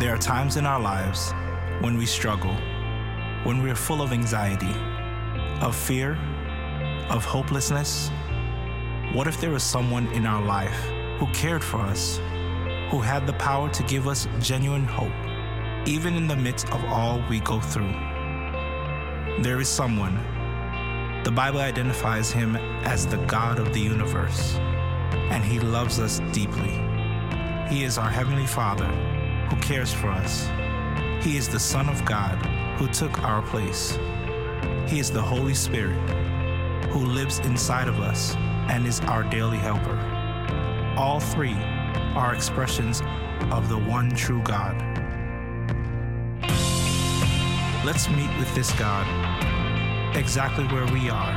There are times in our lives when we struggle, when we are full of anxiety, of fear, of hopelessness. What if there was someone in our life who cared for us, who had the power to give us genuine hope, even in the midst of all we go through? There is someone. The Bible identifies him as the God of the universe, and he loves us deeply. He is our Heavenly Father who cares for us. He is the Son of God who took our place. He is the Holy Spirit who lives inside of us and is our daily helper. All three are expressions of the one true God. Let's meet with this God exactly where we are,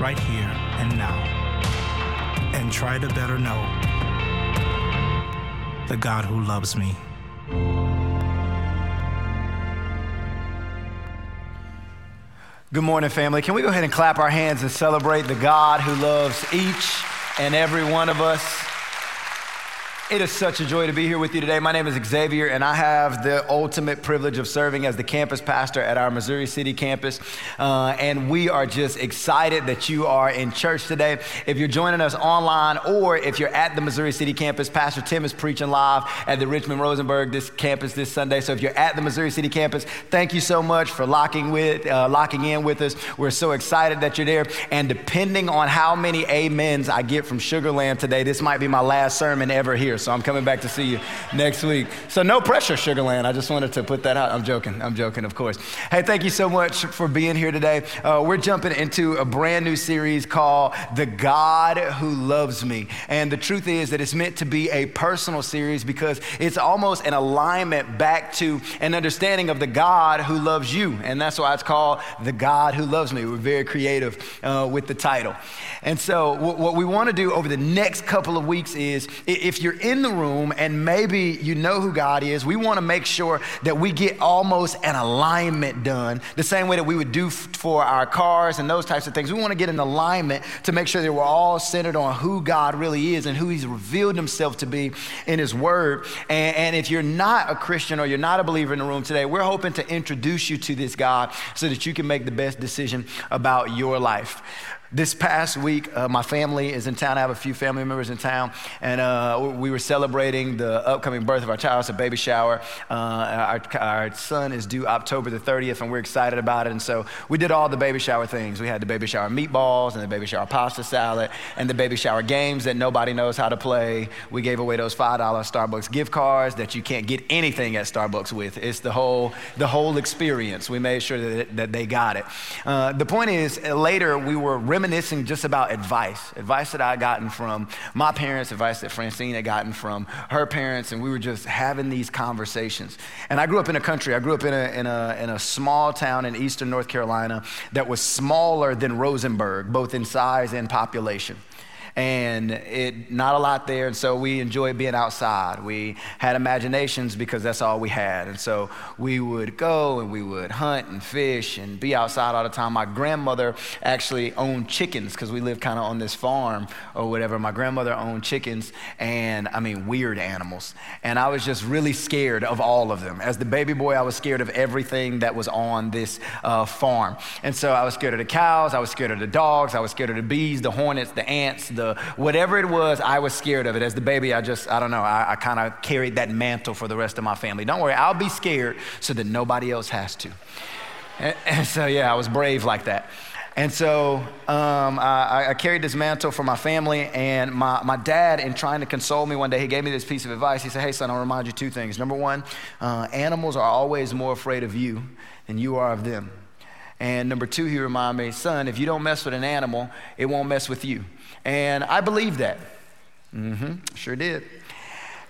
right here and now, and try to better know the God who loves me. Good morning, family. Can we go ahead and clap our hands and celebrate the God who loves each and every one of us? It is such a joy to be here with you today. My name is Xavier, and I have the ultimate privilege of serving as the campus pastor at our Missouri City campus. Uh, and we are just excited that you are in church today. If you're joining us online or if you're at the Missouri City campus, Pastor Tim is preaching live at the Richmond Rosenberg this campus this Sunday. So if you're at the Missouri City campus, thank you so much for locking with uh, locking in with us. We're so excited that you're there. And depending on how many amens I get from Sugar Land today, this might be my last sermon ever here so I'm coming back to see you next week. So no pressure, Sugar Land. I just wanted to put that out. I'm joking. I'm joking, of course. Hey, thank you so much for being here today. Uh, we're jumping into a brand new series called The God Who Loves Me. And the truth is that it's meant to be a personal series because it's almost an alignment back to an understanding of the God who loves you. And that's why it's called The God Who Loves Me. We're very creative uh, with the title. And so, what we want to do over the next couple of weeks is if you're in the room and maybe you know who God is, we want to make sure that we get almost an alignment done, the same way that we would do for our cars and those types of things. We want to get an alignment to make sure that we're all centered on who God really is and who He's revealed Himself to be in His Word. And, and if you're not a Christian or you're not a believer in the room today, we're hoping to introduce you to this God so that you can make the best decision about your life. This past week, uh, my family is in town. I have a few family members in town, and uh, we were celebrating the upcoming birth of our child. It's a baby shower. Uh, our, our, son is due October the 30th, and we're excited about it. And so we did all the baby shower things. We had the baby shower meatballs, and the baby shower pasta salad, and the baby shower games that nobody knows how to play. We gave away those $5 Starbucks gift cards that you can't get anything at Starbucks with. It's the whole, the whole experience. We made sure that, that they got it. Uh, the point is, later we were reminiscing just about advice, advice that I had gotten from my parents, advice that Francine had gotten from her parents, and we were just having these conversations. And I grew up in a country, I grew up in a, in a, in a small town in eastern North Carolina that was smaller than Rosenberg, both in size and population and it not a lot there. And so we enjoyed being outside. We had imaginations because that's all we had. And so we would go and we would hunt and fish and be outside all the time. My grandmother actually owned chickens because we lived kind of on this farm or whatever. My grandmother owned chickens and i mean weird animals. And i was just really scared of all of them. As the baby boy i was scared of everything that was on this uh, farm. And so i was scared of the cows. I was scared of the dogs. I was scared of the bees the hornets the ants the whatever it was, I was scared of it. As the baby, I just, I don't know, I, I kind of carried that mantle for the rest of my family. Don't worry, I'll be scared so that nobody else has to. And, and so, yeah, I was brave like that. And so um, I, I, carried this mantle for my family, and my, my dad, in trying to console me one day, he gave me this piece of advice. He said, Hey, son, I'll remind you two things. Number one, uh, animals are always more afraid of you than you are of them. And number two, he reminded me, son, if you don't mess with an animal, it won't mess with you. And I believed that. Mm-hmm, sure did.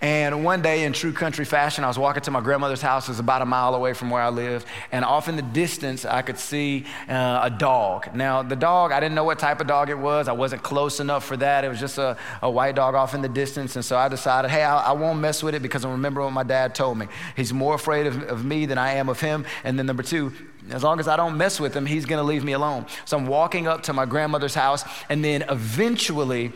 And one day, in true country fashion, I was walking to my grandmother's house. It was about a mile away from where I lived. And off in the distance, I could see uh, a dog. Now, the dog, I didn't know what type of dog it was. I wasn't close enough for that. It was just a, a white dog off in the distance. And so I decided, hey, I, I, won't mess with it because I remember what my dad told me. He's more afraid of, of me than I am of him. And then, number two, as long as I don't mess with him, he's going to leave me alone. So I'm walking up to my grandmother's house, and then eventually,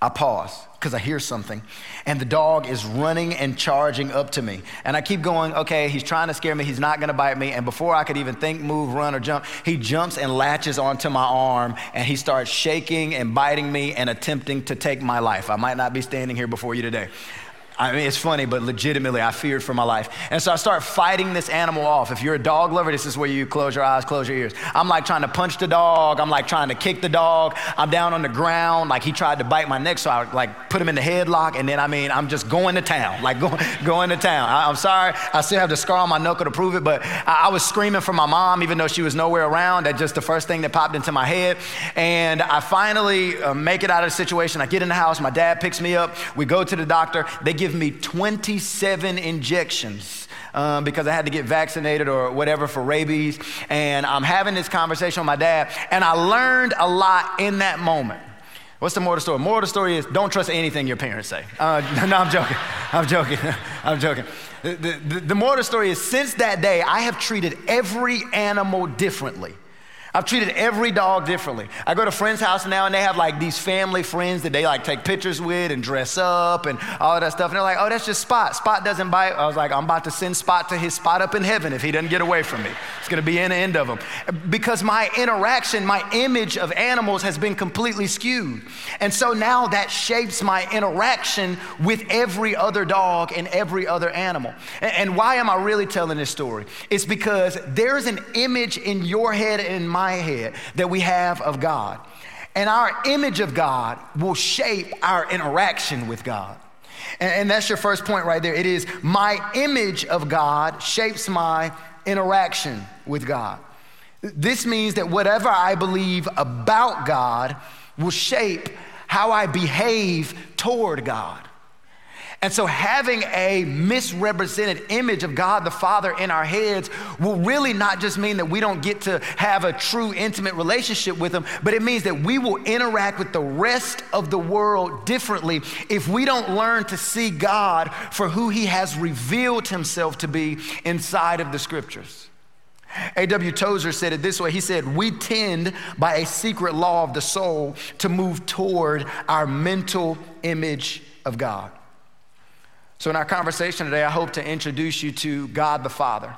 I pause because I hear something, and the dog is running and charging up to me. And I keep going, okay, he's trying to scare me, he's not gonna bite me. And before I could even think, move, run, or jump, he jumps and latches onto my arm, and he starts shaking and biting me and attempting to take my life. I might not be standing here before you today. I mean, it's funny, but legitimately, I feared for my life. And so I start fighting this animal off. If you're a dog lover, this is where you close your eyes, close your ears. I'm like trying to punch the dog. I'm like trying to kick the dog. I'm down on the ground. Like he tried to bite my neck, so I like put him in the headlock. And then, I mean, I'm just going to town, like going, going to town. I, am sorry, I still have the scar on my knuckle to prove it, but I, I was screaming for my mom, even though she was nowhere around. That's just the first thing that popped into my head. And I finally uh, make it out of the situation. I get in the house. My dad picks me up. We go to the doctor. They give me 27 injections um, because I had to get vaccinated or whatever for rabies. And I'm having this conversation with my dad, and I learned a lot in that moment. What's the moral of the story? Moral of the story is don't trust anything your parents say. Uh, no, I'm joking. I'm joking. I'm joking. The, the, the moral of the story is since that day, I have treated every animal differently. I've treated every dog differently. I go to friends' house now and they have like these family friends that they like take pictures with and dress up and all that stuff. And they're like, oh, that's just Spot. Spot doesn't bite. I was like, I'm about to send Spot to his spot up in heaven if he doesn't get away from me. It's going to be in the end of him. Because my interaction, my image of animals has been completely skewed. And so now that shapes my interaction with every other dog and every other animal. And why am I really telling this story? It's because there's an image in your head and in my head that we have of God. And our image of God will shape our interaction with God. And, and, that's your first point right there. It is my image of God shapes my interaction with God. This means that whatever I believe about God will shape how I behave toward God. And so, having a misrepresented image of God the Father in our heads will really not just mean that we don't get to have a true intimate relationship with Him, but it means that we will interact with the rest of the world differently if we don't learn to see God for who He has revealed Himself to be inside of the scriptures. A.W. Tozer said it this way He said, We tend by a secret law of the soul to move toward our mental image of God. So, in our conversation today, I hope to introduce you to God the Father.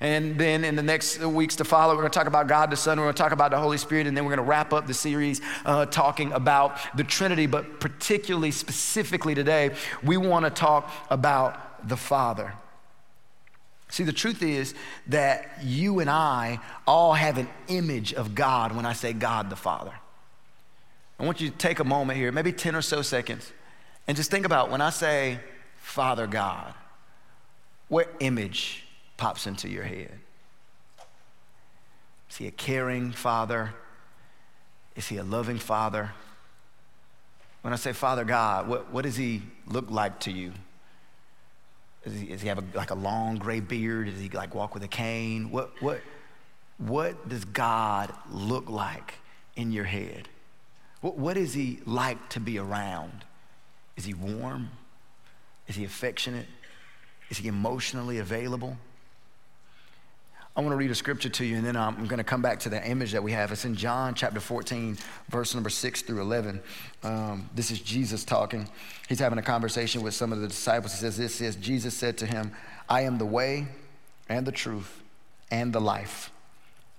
And then in the next weeks to follow, we're going to talk about God the Son, we're going to talk about the Holy Spirit, and then we're going to wrap up the series uh, talking about the Trinity. But particularly, specifically today, we want to talk about the Father. See, the truth is that you and I all have an image of God when I say God the Father. I want you to take a moment here, maybe 10 or so seconds, and just think about when I say Father God, what image pops into your head? Is he a caring father? Is he a loving father? When I say Father God, what, what does he look like to you? Does he, does he have a, like a long gray beard? Does he like walk with a cane? What, what, what does God look like in your head? What, what is he like to be around? Is he warm? Is he affectionate? Is he emotionally available? I want to read a scripture to you, and then I'm going to come back to the image that we have. It's in John chapter 14, verse number 6 through 11. Um, this is Jesus talking. He's having a conversation with some of the disciples. He says, This says, Jesus said to him, I am the way and the truth and the life.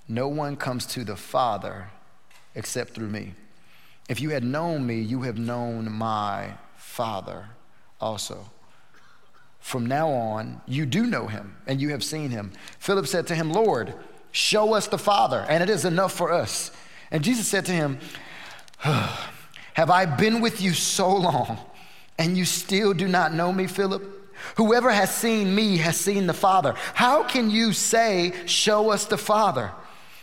No one comes to the Father except through me. If you had known me, you have known my Father also. From now on, you do know him and you have seen him. Philip said to him, Lord, show us the Father, and it is enough for us. And Jesus said to him, Have I been with you so long, and you still do not know me, Philip? Whoever has seen me has seen the Father. How can you say, Show us the Father?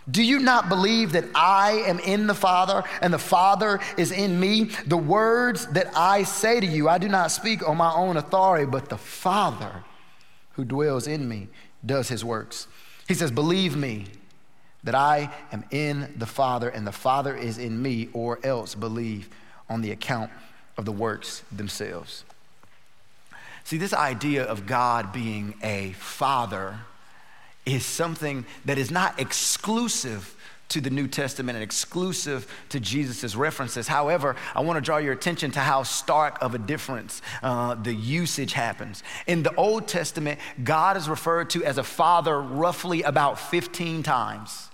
Do you not believe that I am in the Father and the Father is in me? The words that I say to you, I do not speak on my own authority, but the Father who dwells in me does his works. He says, Believe me that I am in the Father and the Father is in me, or else believe on the account of the works themselves. See, this idea of God being a Father is something that is not exclusive to the New Testament and exclusive to Jesus' references. However, I want to draw your attention to how stark of a difference uh, the usage happens. In the Old Testament, God is referred to as a father roughly about 15 times.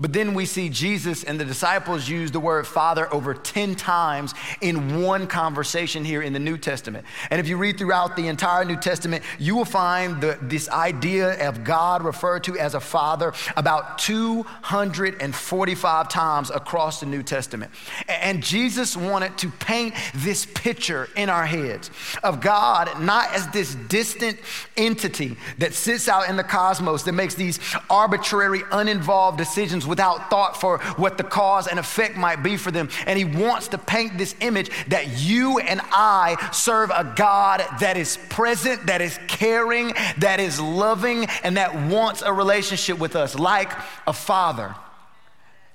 But then we see Jesus and the disciples use the word Father over 10 times in one conversation here in the New Testament. And if you read throughout the entire New Testament, you will find the, this idea of God referred to as a Father about 245 times across the New Testament. And Jesus wanted to paint this picture in our heads of God not as this distant entity that sits out in the cosmos that makes these arbitrary, uninvolved decisions without thought for what the cause and effect might be for them. And he wants to paint this image that you and I serve a God that is present, that is caring, that is loving, and that wants a relationship with us like a father.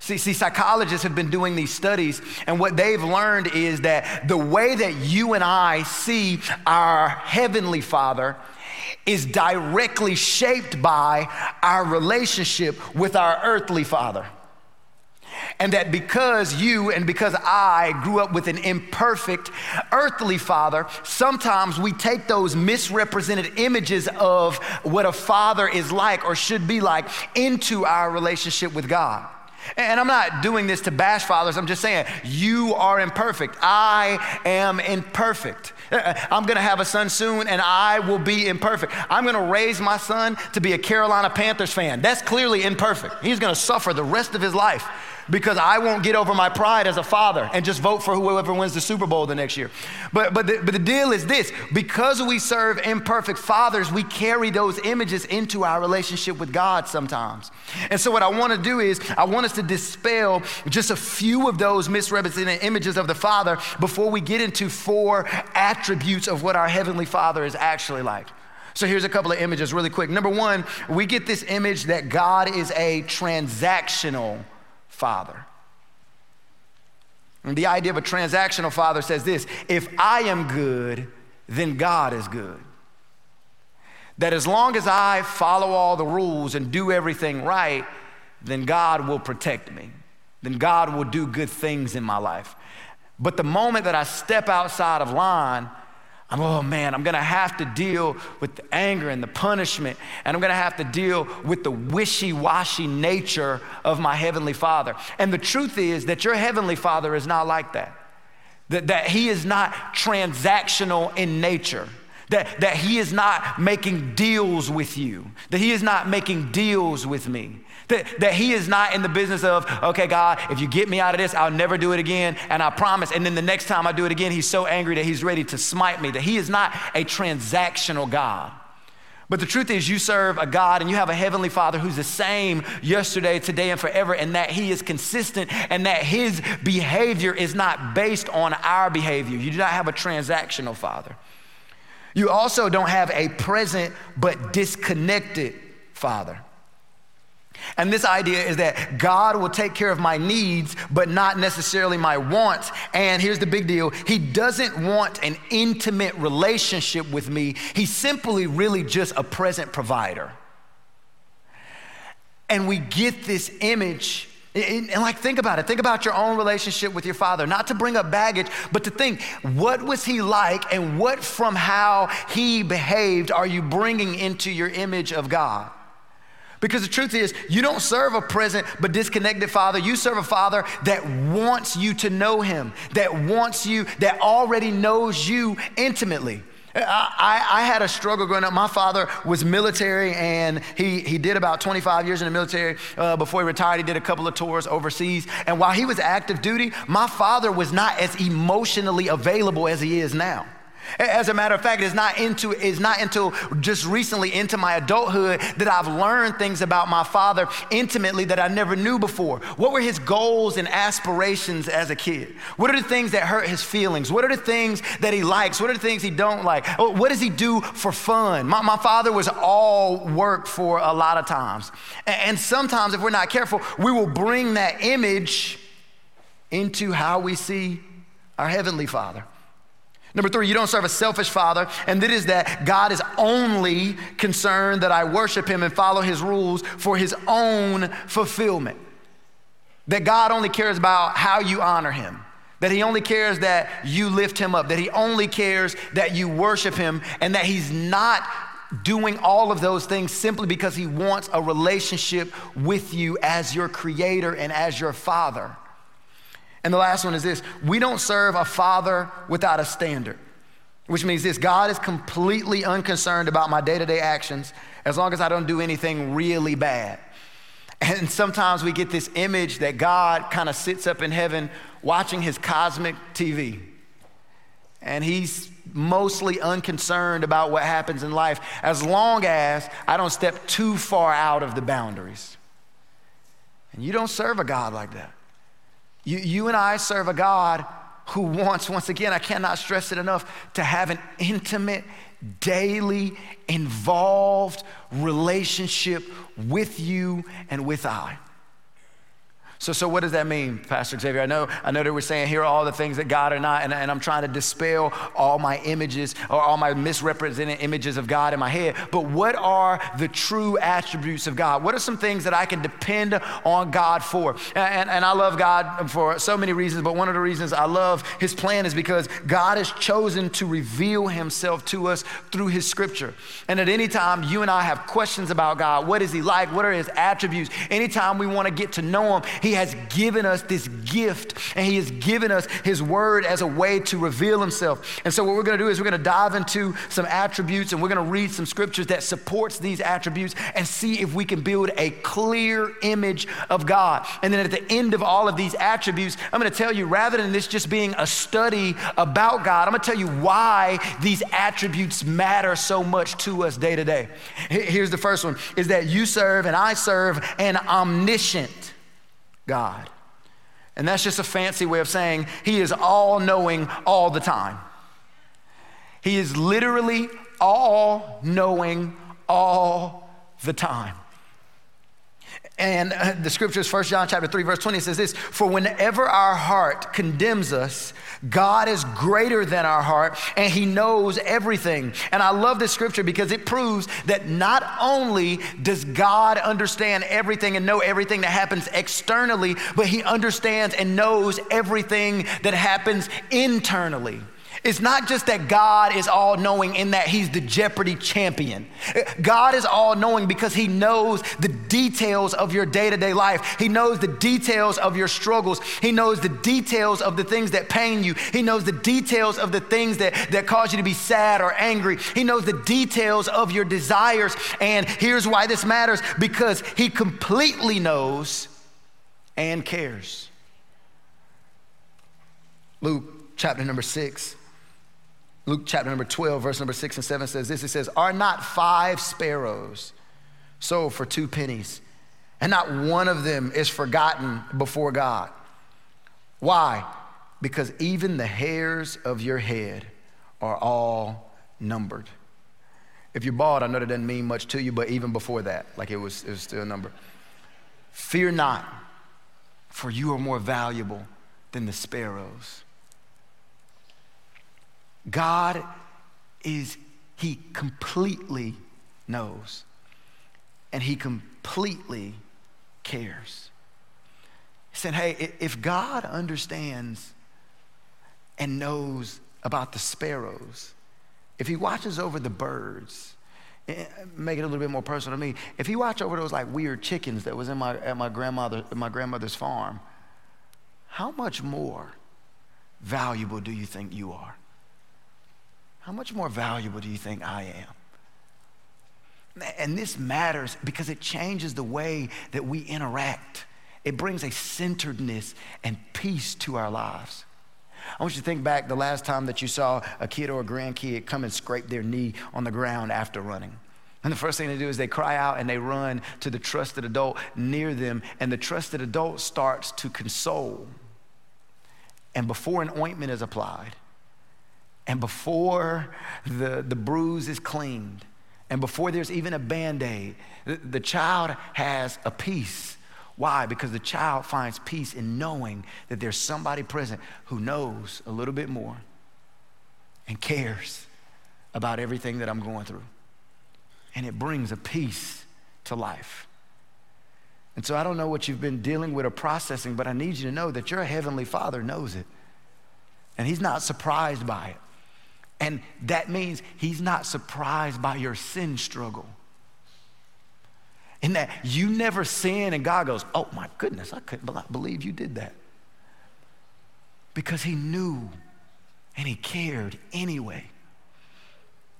See, see, psychologists have been doing these studies, and what they've learned is that the way that you and I see our Heavenly Father is directly shaped by our relationship with our earthly father. And that because you and because I grew up with an imperfect earthly father, sometimes we take those misrepresented images of what a father is like or should be like into our relationship with God. And I'm not doing this to bash fathers. I'm just saying, you are imperfect. I am imperfect. Uh, uh, I'm going to have a son soon and I will be imperfect. I'm going to raise my son to be a Carolina Panthers fan. That's clearly imperfect. He's going to suffer the rest of his life because I won't get over my pride as a father and just vote for whoever wins the Super Bowl the next year. But, but, the, but the deal is this because we serve imperfect fathers, we carry those images into our relationship with God sometimes. And so, what I want to do is, I want us to dispel just a few of those misrepresented images of the Father before we get into four attributes of what our Heavenly Father is actually like. So here's a couple of images really quick. Number one, we get this image that God is a transactional father. And the idea of a transactional father says this if I am good, then God is good. That as long as I follow all the rules and do everything right, then God will protect me. Then God will do good things in my life. But the moment that I step outside of line, I'm, oh man, I'm gonna have to deal with the anger and the punishment, and I'm gonna have to deal with the wishy washy nature of my Heavenly Father. And the truth is that your Heavenly Father is not like that, that, that He is not transactional in nature. That, that he is not making deals with you, that he is not making deals with me. That, that he is not in the business of, okay, God, if you get me out of this, I'll never do it again, and I promise. And then the next time I do it again, he's so angry that he's ready to smite me. That he is not a transactional God. But the truth is, you serve a God and you have a heavenly Father who's the same yesterday, today, and forever, and that He is consistent and that His behavior is not based on our behavior. You do not have a transactional Father. You also don't have a present but disconnected Father. And this idea is that God will take care of my needs, but not necessarily my wants. And here's the big deal He doesn't want an intimate relationship with me, He's simply really just a present provider. And we get this image. And like, think about it. Think about your own relationship with your father. Not to bring up baggage, but to think, what was he like, and what from how he behaved are you bringing into your image of God? Because the truth is, you don't serve a present but disconnected father. You serve a father that wants you to know him, that wants you, that already knows you intimately. I, I, had a struggle growing up. My father was military and he, he did about 25 years in the military. Uh, before he retired, he did a couple of tours overseas. And while he was active duty, my father was not as emotionally available as he is now. As a matter of fact, it's not into it's not until just recently into my adulthood that I've learned things about my father intimately that I never knew before. What were his goals and aspirations as a kid? What are the things that hurt his feelings? What are the things that he likes? What are the things he don't like? Oh, what does he do for fun? My, my father was all work for a lot of times. And sometimes if we're not careful, we will bring that image into how we see our heavenly father. Number three, you don't serve a selfish father, and that is that God is only concerned that I worship him and follow his rules for his own fulfillment. That God only cares about how you honor him. That he only cares that you lift him up. That he only cares that you worship him. And that he's not doing all of those things simply because he wants a relationship with you as your creator and as your father. And the last one is this we don't serve a father without a standard, which means this God is completely unconcerned about my day to day actions as long as I don't do anything really bad. And sometimes we get this image that God kind of sits up in heaven watching his cosmic TV. And he's mostly unconcerned about what happens in life as long as I don't step too far out of the boundaries. And you don't serve a God like that. You, you and I serve a God who wants, once again, I cannot stress it enough, to have an intimate, daily, involved relationship with you and with I. So, so what does that mean, Pastor Xavier? I know, I know that we're saying here are all the things that God are not, and, and I'm trying to dispel all my images or all my misrepresented images of God in my head. But what are the true attributes of God? What are some things that I can depend on God for? And, and I love God for so many reasons, but one of the reasons I love His plan is because God has chosen to reveal Himself to us through His Scripture. And at any time you and I have questions about God, what is He like? What are His attributes? Anytime we want to get to know Him, He has given us this gift and He has given us His word as a way to reveal Himself. And so, what we're going to do is we're going to dive into some attributes and we're going to read some scriptures that supports these attributes and see if we can build a clear image of God. And then at the end of all of these attributes, I'm going to tell you rather than this just being a study about God, I'm going to tell you why these attributes matter so much to us day to day. Here's the first one is that you serve and I serve an omniscient God. And that's just a fancy way of saying He is all knowing all the time. He is literally all knowing all the time. And uh, the scriptures, 1 John chapter 3, verse 20 says this For whenever our heart condemns us, God is greater than our heart and he knows everything. And I love this scripture because it proves that not only does God understand everything and know everything that happens externally, but he understands and knows everything that happens internally. It's not just that God is all knowing in that He's the Jeopardy champion. God is all knowing because He knows the details of your day to day life. He knows the details of your struggles. He knows the details of the things that pain you. He knows the details of the things that, that cause you to be sad or angry. He knows the details of your desires. And here's why this matters because He completely knows and cares. Luke chapter number six. Luke chapter number 12, verse number 6 and 7 says this It says, Are not five sparrows sold for two pennies, and not one of them is forgotten before God? Why? Because even the hairs of your head are all numbered. If you're bald, I know that doesn't mean much to you, but even before that, like it was, it was still a number. Fear not, for you are more valuable than the sparrows. God is, He completely knows and He completely cares. He said, Hey, if God understands and knows about the sparrows, if He watches over the birds, eh, make it a little bit more personal to me. If he watched over those like weird chickens that was in my at my grandmother my grandmother's farm, how much more valuable do you think you are? How much more valuable do you think I am? And this matters because it changes the way that we interact. It brings a centeredness and peace to our lives. I want you to think back the last time that you saw a kid or a grandkid come and scrape their knee on the ground after running. And the first thing they do is they cry out and they run to the trusted adult near them, and the trusted adult starts to console. And before an ointment is applied, and before the, the bruise is cleaned, and before there's even a band aid, the, the child has a peace. Why? Because the child finds peace in knowing that there's somebody present who knows a little bit more and cares about everything that I'm going through. And it brings a peace to life. And so I don't know what you've been dealing with or processing, but I need you to know that your heavenly Father knows it. And He's not surprised by it. And that means He's not surprised by your sin struggle. In that you never sin, and God goes, Oh my goodness, I couldn't believe you did that. Because He knew and He cared anyway.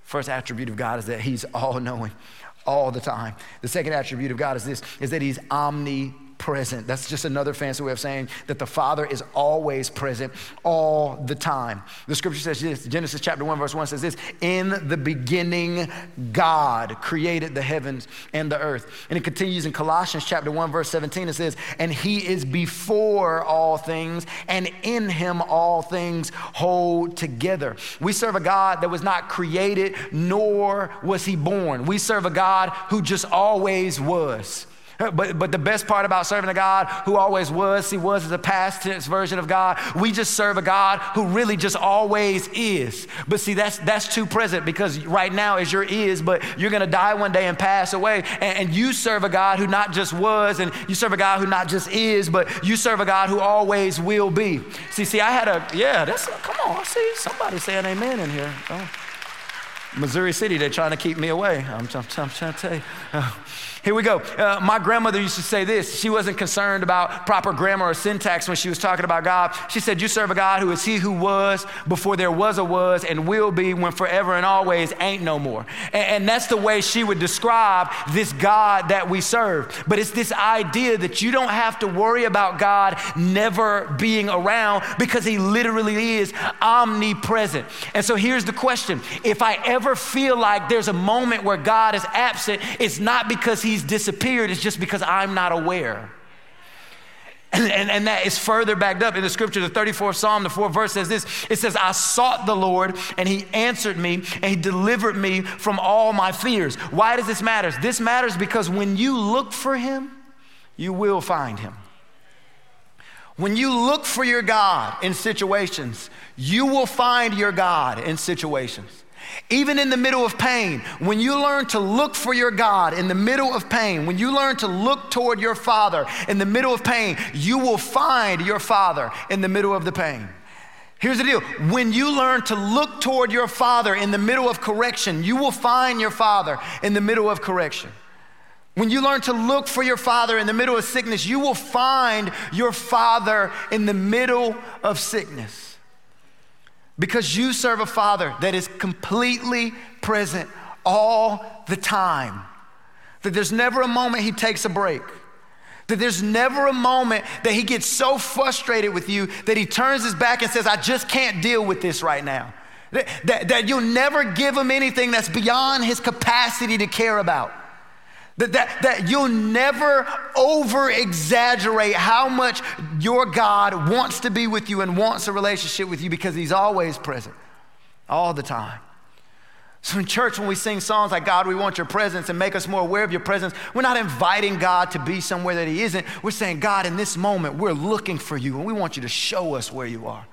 First attribute of God is that He's all knowing all the time. The second attribute of God is this is that he's omni present. That's just another fancy way of saying that the Father is always present all the time. The scripture says this Genesis chapter 1, verse 1 says this In the beginning, God created the heavens and the earth. And it continues in Colossians chapter 1, verse 17. It says, And he is before all things, and in him all things hold together. We serve a God that was not created, nor was he born. We serve a God who just always was. But, but the best part about serving a God who always was, he was as a past tense version of God. We just serve a God who really just always is. But see, that's, that's too present because right now is your is, but you're going to die one day and pass away. And, and you serve a God who not just was, and you serve a God who not just is, but you serve a God who always will be. See, see, I had a, yeah, that's, come on, I see somebody saying amen in here. Oh. Missouri City, they're trying to keep me away. I'm, I'm, I'm trying to tell you. Here we go. Uh, my grandmother used to say this. She wasn't concerned about proper grammar or syntax when she was talking about God. She said, You serve a God who is He who was before there was a was and will be when forever and always ain't no more. And, and that's the way she would describe this God that we serve. But it's this idea that you don't have to worry about God never being around because He literally is omnipresent. And so here's the question if I ever feel like there's a moment where God is absent, it's not because He he's disappeared, it's just because I'm not aware. And, and, and, that is further backed up in the scripture. The 34th Psalm, the fourth verse says this It says, I sought the Lord, and he answered me, and he delivered me from all my fears. Why does this matter? This matters because when you look for him, you will find him. When you look for your God in situations, you will find your God in situations. Even in the middle of pain, when you learn to look for your God in the middle of pain, when you learn to look toward your Father in the middle of pain, you will find your Father in the middle of the pain. Here's the deal when you learn to look toward your Father in the middle of correction, you will find your Father in the middle of correction. When you learn to look for your Father in the middle of sickness, you will find your Father in the middle of sickness. Because you serve a Father that is completely present all the time. That there's never a moment He takes a break. That there's never a moment that He gets so frustrated with you that He turns His back and says, I just can't deal with this right now. That, that, that you'll never give Him anything that's beyond His capacity to care about. That, that, that you'll never over exaggerate how much your God wants to be with you and wants a relationship with you because He's always present, all the time. So in church, when we sing songs like God, we want your presence and make us more aware of your presence, we're not inviting God to be somewhere that He isn't. We're saying, God, in this moment, we're looking for you and we want you to show us where you are.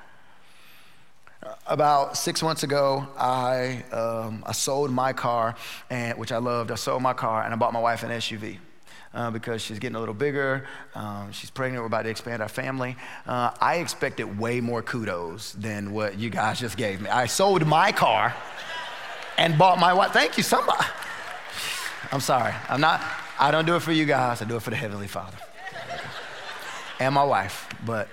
About six months ago, I, um, I sold my car, and, which I loved. I sold my car and I bought my wife an SUV. Uh, because she's getting a little bigger. Um, she's pregnant. We're about to expand our family. Uh, I expected way more kudos than what you guys just gave me. I sold my car and bought my wife. Thank you, somebody. I'm sorry. I'm not, I don't do it for you guys. I do it for the Heavenly Father and my wife. But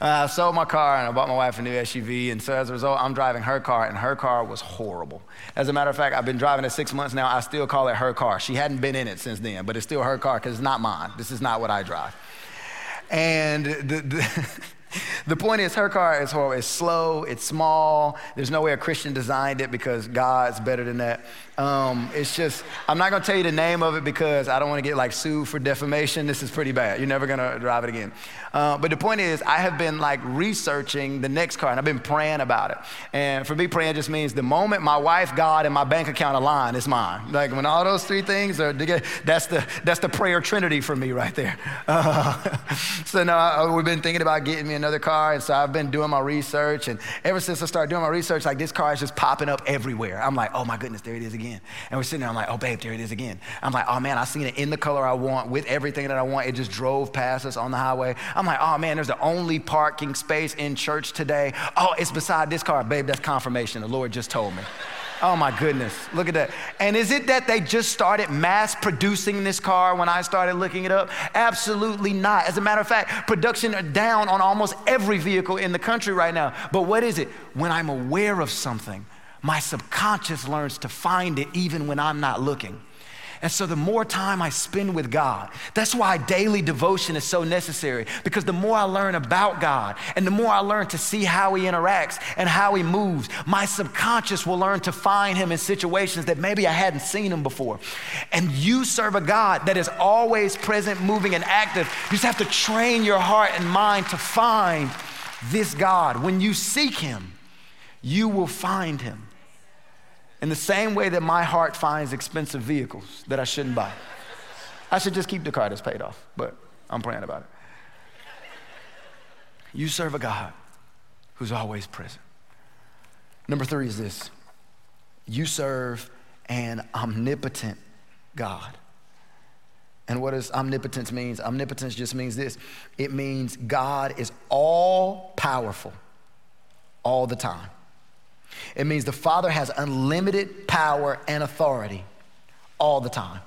Uh, I sold my car and I bought my wife a new SUV. And so as a result, I'm driving her car, and her car was horrible. As a matter of fact, I've been driving it six months now. I still call it her car. She hadn't been in it since then, but it's still her car because it's not mine. This is not what I drive. And the, the The point is, her car is horrible. It's slow, it's small. There's no way a Christian designed it because God's better than that. Um, it's just, I'm not gonna tell you the name of it because I don't wanna get like sued for defamation. This is pretty bad. You're never gonna drive it again. Uh, but the point is, I have been like researching the next car and I've been praying about it. And for me, praying just means the moment my wife, God, and my bank account align, it's mine. Like when all those three things are together, that's the, that's the prayer trinity for me right there. Uh, so now we've been thinking about getting me another another car. And so I've been doing my research. And ever since I started doing my research, like this car is just popping up everywhere. I'm like, oh my goodness, there it is again. And we're sitting there, I'm like, oh babe, there it is again. I'm like, oh man, I seen it in the color I want with everything that I want. It just drove past us on the highway. I'm like, oh man, there's the only parking space in church today. Oh, it's beside this car. Babe, that's confirmation. The Lord just told me. Oh my goodness, look at that. And is it that they just started mass producing this car when I started looking it up? Absolutely not. As a matter of fact, production are down on almost every vehicle in the country right now. But what is it? When I'm aware of something, my subconscious learns to find it even when I'm not looking. And so, the more time I spend with God, that's why daily devotion is so necessary. Because the more I learn about God and the more I learn to see how He interacts and how He moves, my subconscious will learn to find Him in situations that maybe I hadn't seen Him before. And you serve a God that is always present, moving, and active. You just have to train your heart and mind to find this God. When you seek Him, you will find Him in the same way that my heart finds expensive vehicles that I shouldn't buy. I should just keep the car that's paid off, but I'm praying about it. You serve a God who's always present. Number three is this you serve an omnipotent God. And what does omnipotence means? Omnipotence just means this. It means God is all powerful all the time. It means the Father has unlimited power and authority all the time.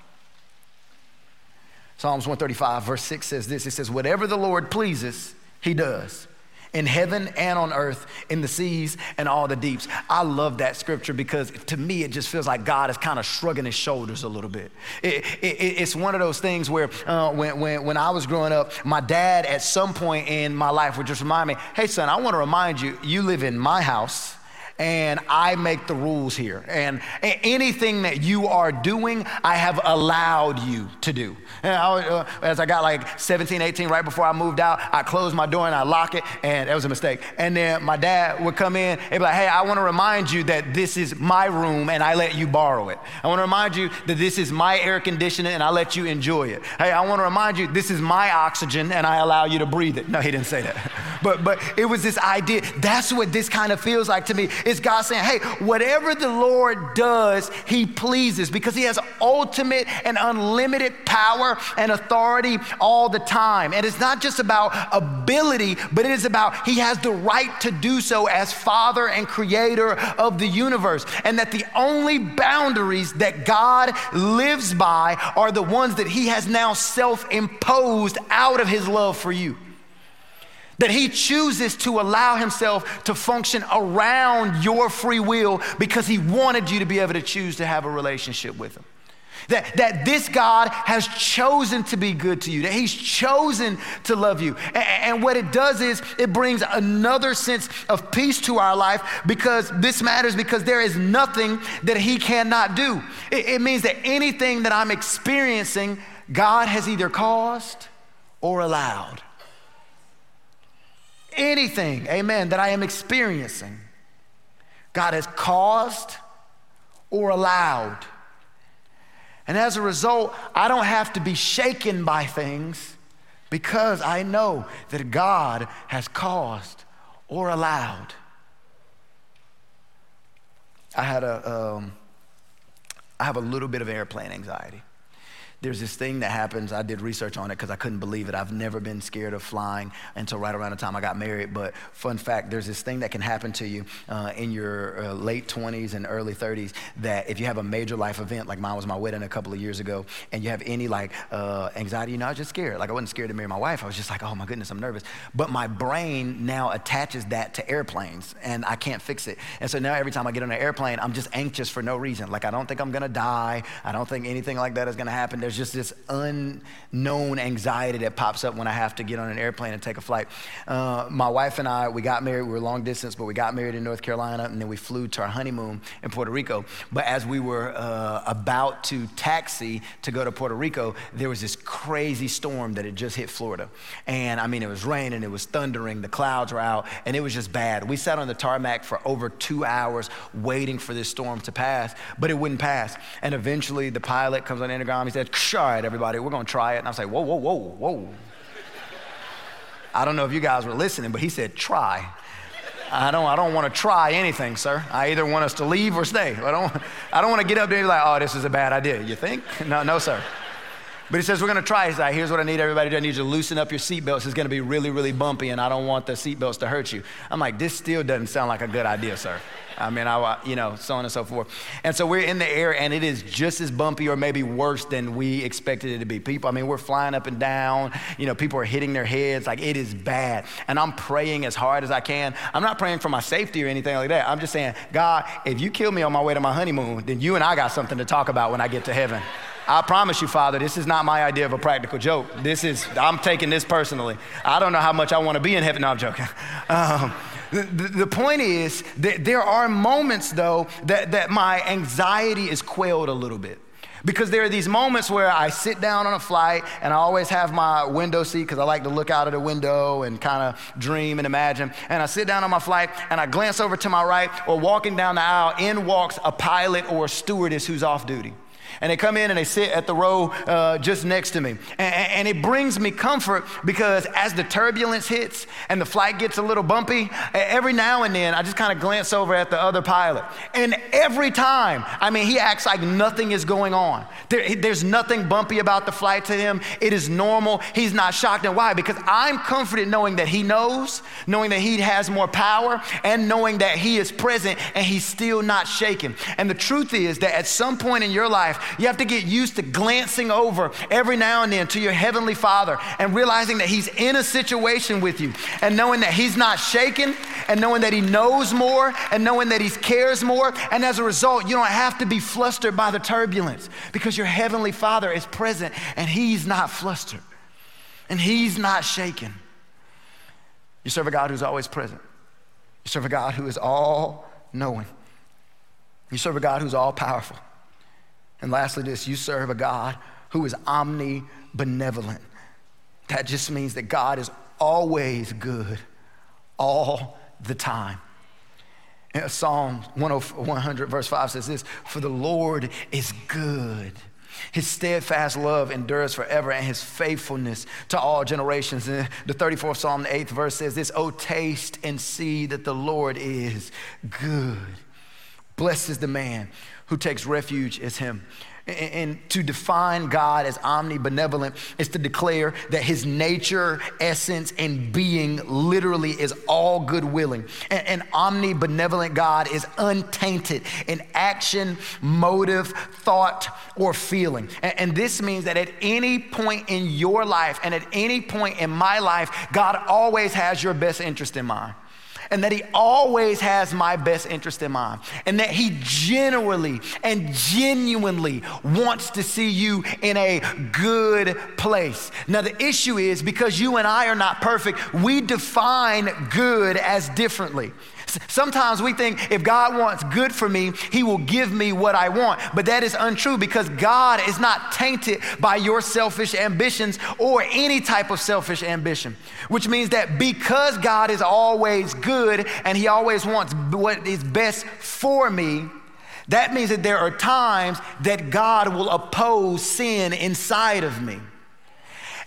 Psalms 135, verse 6 says this it says, Whatever the Lord pleases, he does. In heaven and on earth, in the seas and all the deeps. I love that scripture because to me it just feels like God is kind of shrugging his shoulders a little bit. It, it, it's one of those things where uh, when, when, when I was growing up, my dad at some point in my life would just remind me, hey son, I want to remind you, you live in my house and I make the rules here. And anything that you are doing, I have allowed you to do. I, uh, as I got like 17, 18, right before I moved out, I closed my door and I lock it, and that was a mistake. And then my dad would come in and be like, hey, I want to remind you that this is my room and I let you borrow it. I want to remind you that this is my air conditioning and I let you enjoy it. Hey, I want to remind you this is my oxygen and I allow you to breathe it. No, he didn't say that. But, but it was this idea. That's what this kind of feels like to me. It's God saying, hey, whatever the Lord does, he pleases because he has ultimate and unlimited power and authority all the time. And it's not just about ability, but it is about he has the right to do so as Father and Creator of the universe. And that the only boundaries that God lives by are the ones that he has now self imposed out of his love for you that he chooses to allow himself to function around your free will because he wanted you to be able to choose to have a relationship with him. That, that this God has chosen to be good to you, that He's chosen to love you. And, and, what it does is it brings another sense of peace to our life because this matters because there is nothing that He cannot do. It, it means that anything that I'm experiencing, God has either caused or allowed anything, amen, that I am experiencing, God has caused or allowed. And as a result, I don't have to be shaken by things because I know that God has caused or allowed. I had a, um, I have a little bit of airplane anxiety there's this thing that happens. I did research on it because I couldn't believe it. I've never been scared of flying until right around the time I got married. But fun fact, there's this thing that can happen to you uh, in your uh, late 20s and early 30s that if you have a major life event, like mine was my wedding a couple of years ago, and you have any like uh, anxiety, you know, I was just scared. Like I wasn't scared to marry my wife. I was just like, oh my goodness, I'm nervous. But my brain now attaches that to airplanes, and I can't fix it. And so now every time I get on an airplane, I'm just anxious for no reason. Like I don't think I'm gonna die. I don't think anything like that is gonna happen. There's there's just this unknown anxiety that pops up when I have to get on an airplane and take a flight. Uh, my wife and I, we got married. We were long distance, but we got married in North Carolina, and then we flew to our honeymoon in Puerto Rico. But as we were uh, about to taxi to go to Puerto Rico, there was this crazy storm that had just hit Florida. And I mean, it was raining, it was thundering, the clouds were out, and it was just bad. We sat on the tarmac for over two hours waiting for this storm to pass, but it wouldn't pass. And eventually, the pilot comes on the intercom. He said, all right, everybody, we're going to try it. And I was like, whoa, whoa, whoa, whoa. I don't know if you guys were listening, but he said, try. I don't, I don't want to try anything, sir. I either want us to leave or stay. I don't, I don't want to get up there and be like, oh, this is a bad idea. You think? No, no, sir. But he says, we're going to try. He's like, here's what I need everybody to do. I need you to loosen up your seatbelts. It's going to be really, really bumpy, and I don't want the seatbelts to hurt you. I'm like, this still doesn't sound like a good idea, sir. I mean, I, you know, so on and so forth. And so we're in the air, and it is just as bumpy or maybe worse than we expected it to be. People, I mean, we're flying up and down. You know, people are hitting their heads. Like, it is bad. And I'm praying as hard as I can. I'm not praying for my safety or anything like that. I'm just saying, God, if you kill me on my way to my honeymoon, then you and I got something to talk about when I get to heaven. I promise you, Father, this is not my idea of a practical joke. This is, I'm taking this personally. I don't know how much I want to be in heaven. No, I'm joking. Um, the, the, point is that there are moments, though, that, that my anxiety is quelled a little bit. Because there are these moments where I sit down on a flight and I always have my window seat because I like to look out of the window and kind of dream and imagine. And I sit down on my flight and I glance over to my right or walking down the aisle, in walks a pilot or a stewardess who's off duty and they come in and they sit at the row uh, just next to me. And, and, it brings me comfort because as the turbulence hits and the flight gets a little bumpy, every now and then I just kind of glance over at the other pilot. And every time, I mean, he acts like nothing is going on. There, there's nothing bumpy about the flight to him. It is normal. He's not shocked. And why? Because I'm comforted knowing that he knows, knowing that he has more power, and knowing that he is present and he's still not shaken. And the truth is that at some point in your life, you have to get used to glancing over every now and then to your Heavenly Father and realizing that He's in a situation with you and knowing that He's not shaken and knowing that He knows more and knowing that He cares more. And as a result, you don't have to be flustered by the turbulence because your Heavenly Father is present and He's not flustered and He's not shaken. You serve a God who's always present. You serve a God who is all knowing. You serve a God who's all powerful. And lastly, this you serve a God who is omnibenevolent. That just means that God is always good all the time. And Psalm 100, verse 5 says this For the Lord is good. His steadfast love endures forever, and his faithfulness to all generations. And the 34th Psalm, the 8th verse says this Oh, taste and see that the Lord is good. Blessed is the man who takes refuge is him. And to define God as omnibenevolent is to declare that his nature, essence, and being literally is all good willing. An omnibenevolent God is untainted in action, motive, thought, or feeling. And this means that at any point in your life and at any point in my life, God always has your best interest in mind and that He always has my best interest in mind, and that He genuinely and genuinely wants to see you in a good place. Now, the issue is because you and I are not perfect, we define good as differently. Sometimes we think if God wants good for me, He will give me what I want. But that is untrue because God is not tainted by your selfish ambitions or any type of selfish ambition. Which means that because God is always good and He always wants what is best for me, that means that there are times that God will oppose sin inside of me.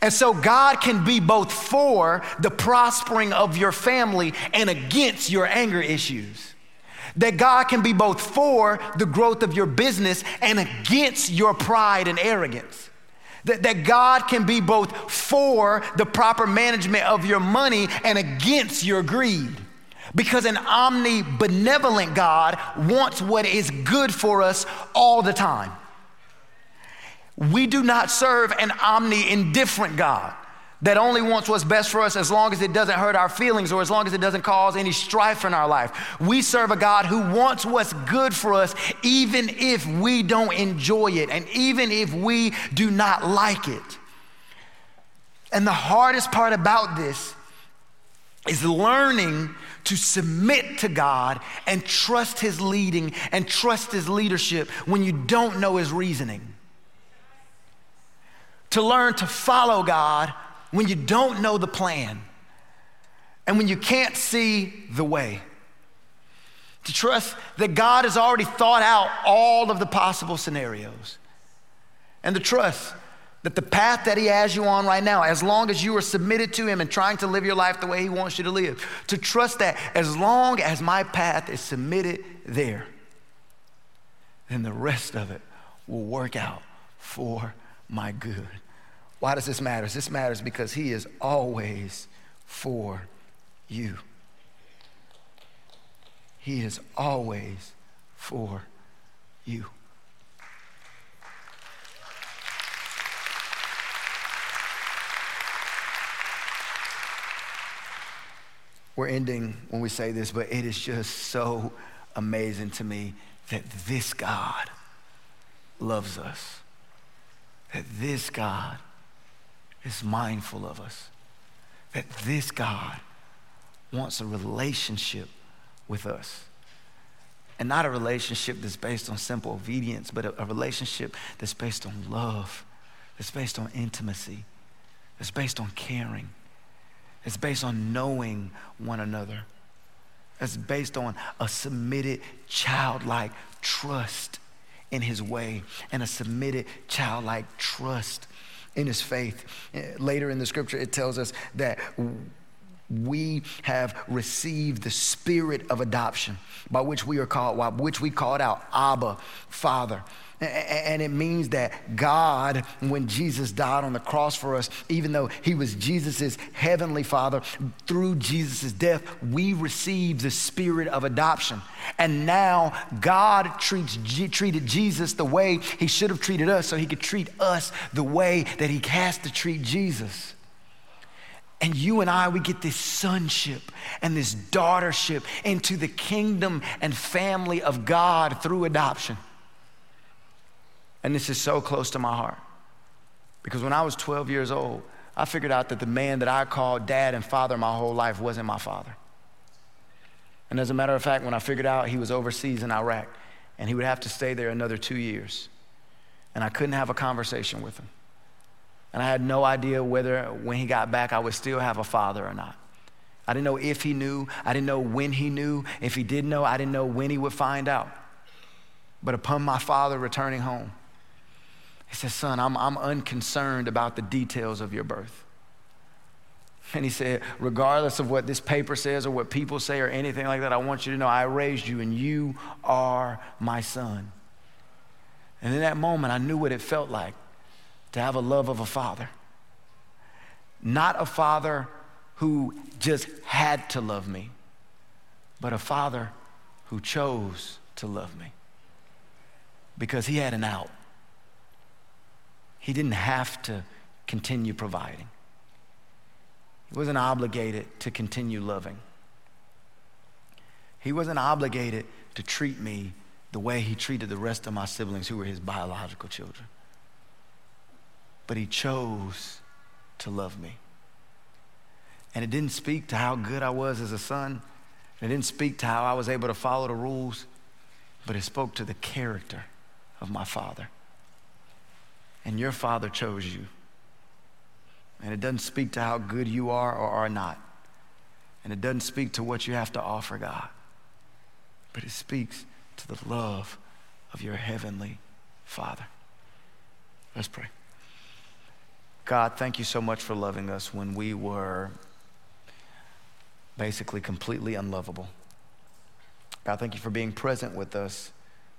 And so God can be both for the prospering of your family and against your anger issues. That God can be both for the growth of your business and against your pride and arrogance. That, that God can be both for the proper management of your money and against your greed. Because an omnibenevolent God wants what is good for us all the time. We do not serve an omni indifferent God that only wants what's best for us as long as it doesn't hurt our feelings or as long as it doesn't cause any strife in our life. We serve a God who wants what's good for us even if we don't enjoy it and even if we do not like it. And the hardest part about this is learning to submit to God and trust His leading and trust His leadership when you don't know His reasoning to learn to follow God when you don't know the plan and when you can't see the way. To trust that God has already thought out all of the possible scenarios. And to trust That the path that He has you on right now, as long as you are submitted to Him and trying to live your life the way He wants you to live, to trust that as long as my path is submitted there, then the rest of it will work out for my good. Why does this matter? This matters because He is always for you. He is always for you. We're ending when we say this, but it is just so amazing to me that this God loves us, that this God is mindful of us, that this God wants a relationship with us. And not a relationship that's based on simple obedience, but a, a relationship that's based on love, that's based on intimacy, that's based on caring, that's based on knowing one another. that's based on a submitted, childlike trust in his way and a submitted, childlike trust in his faith. Eh, later in the scripture, it tells us that we have received the spirit of adoption by which we are called, by which we called out Abba, Father. And it means that God, when Jesus died on the cross for us, even though he was Jesus' heavenly father, through Jesus' death, we received the spirit of adoption. And now God treats, treated Jesus the way he should have treated us so he could treat us the way that he has to treat Jesus. And you and I, we get this sonship and this daughtership into the kingdom and family of God through adoption. And this is so close to my heart. Because when I was 12 years old, I figured out that the man that I called dad and father my whole life wasn't my father. And as a matter of fact, when I figured out he was overseas in Iraq and he would have to stay there another two years, and I couldn't have a conversation with him. And I had no idea whether when he got back I would still have a father or not. I didn't know if he knew. I didn't know when he knew. If he did know, I didn't know when he would find out. But upon my father returning home, he said, Son, I'm, I'm unconcerned about the details of your birth. And he said, Regardless of what this paper says or what people say or anything like that, I want you to know I raised you and you are my son. And in that moment, I knew what it felt like to have a love of a father. Not a father who just had to love me, but a father who chose to love me because he had an out. He didn't have to continue providing, he wasn't obligated to continue loving. He wasn't obligated to treat me the way he treated the rest of my siblings who were his biological children but he chose to love me. And it didn't speak to how good I was as a son. It didn't speak to how I was able to follow the rules, but it spoke to the character of my father. And your father chose you. And it doesn't speak to how good you are or are not. And it doesn't speak to what you have to offer God. But it speaks to the love of your heavenly Father. Let's pray. God, thank you so much for loving us when we were basically completely unlovable. God, thank you for being present with us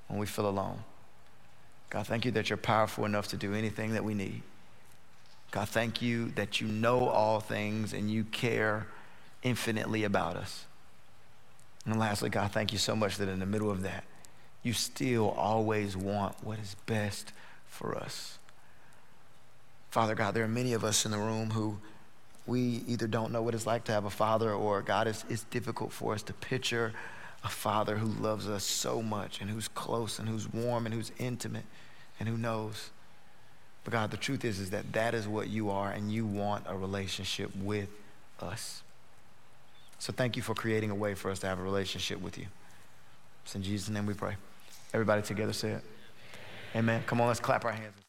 when we feel alone. God, thank you that you're powerful enough to do anything that we need. God, thank you that you know all things and you care infinitely about us. And lastly, God, thank you so much that in the middle of that, you still always want what is best for us. Father God, there are many of us in the room who we either don't know what it's like to have a father or God, it's, it's difficult for us to picture a father who loves us so much and who's close and who's warm and who's intimate and who knows. But God, the truth is, is that that is what you are and you want a relationship with us. So thank you for creating a way for us to have a relationship with you. It's in Jesus' name we pray. Everybody together say it. Amen. Come on, let's clap our hands.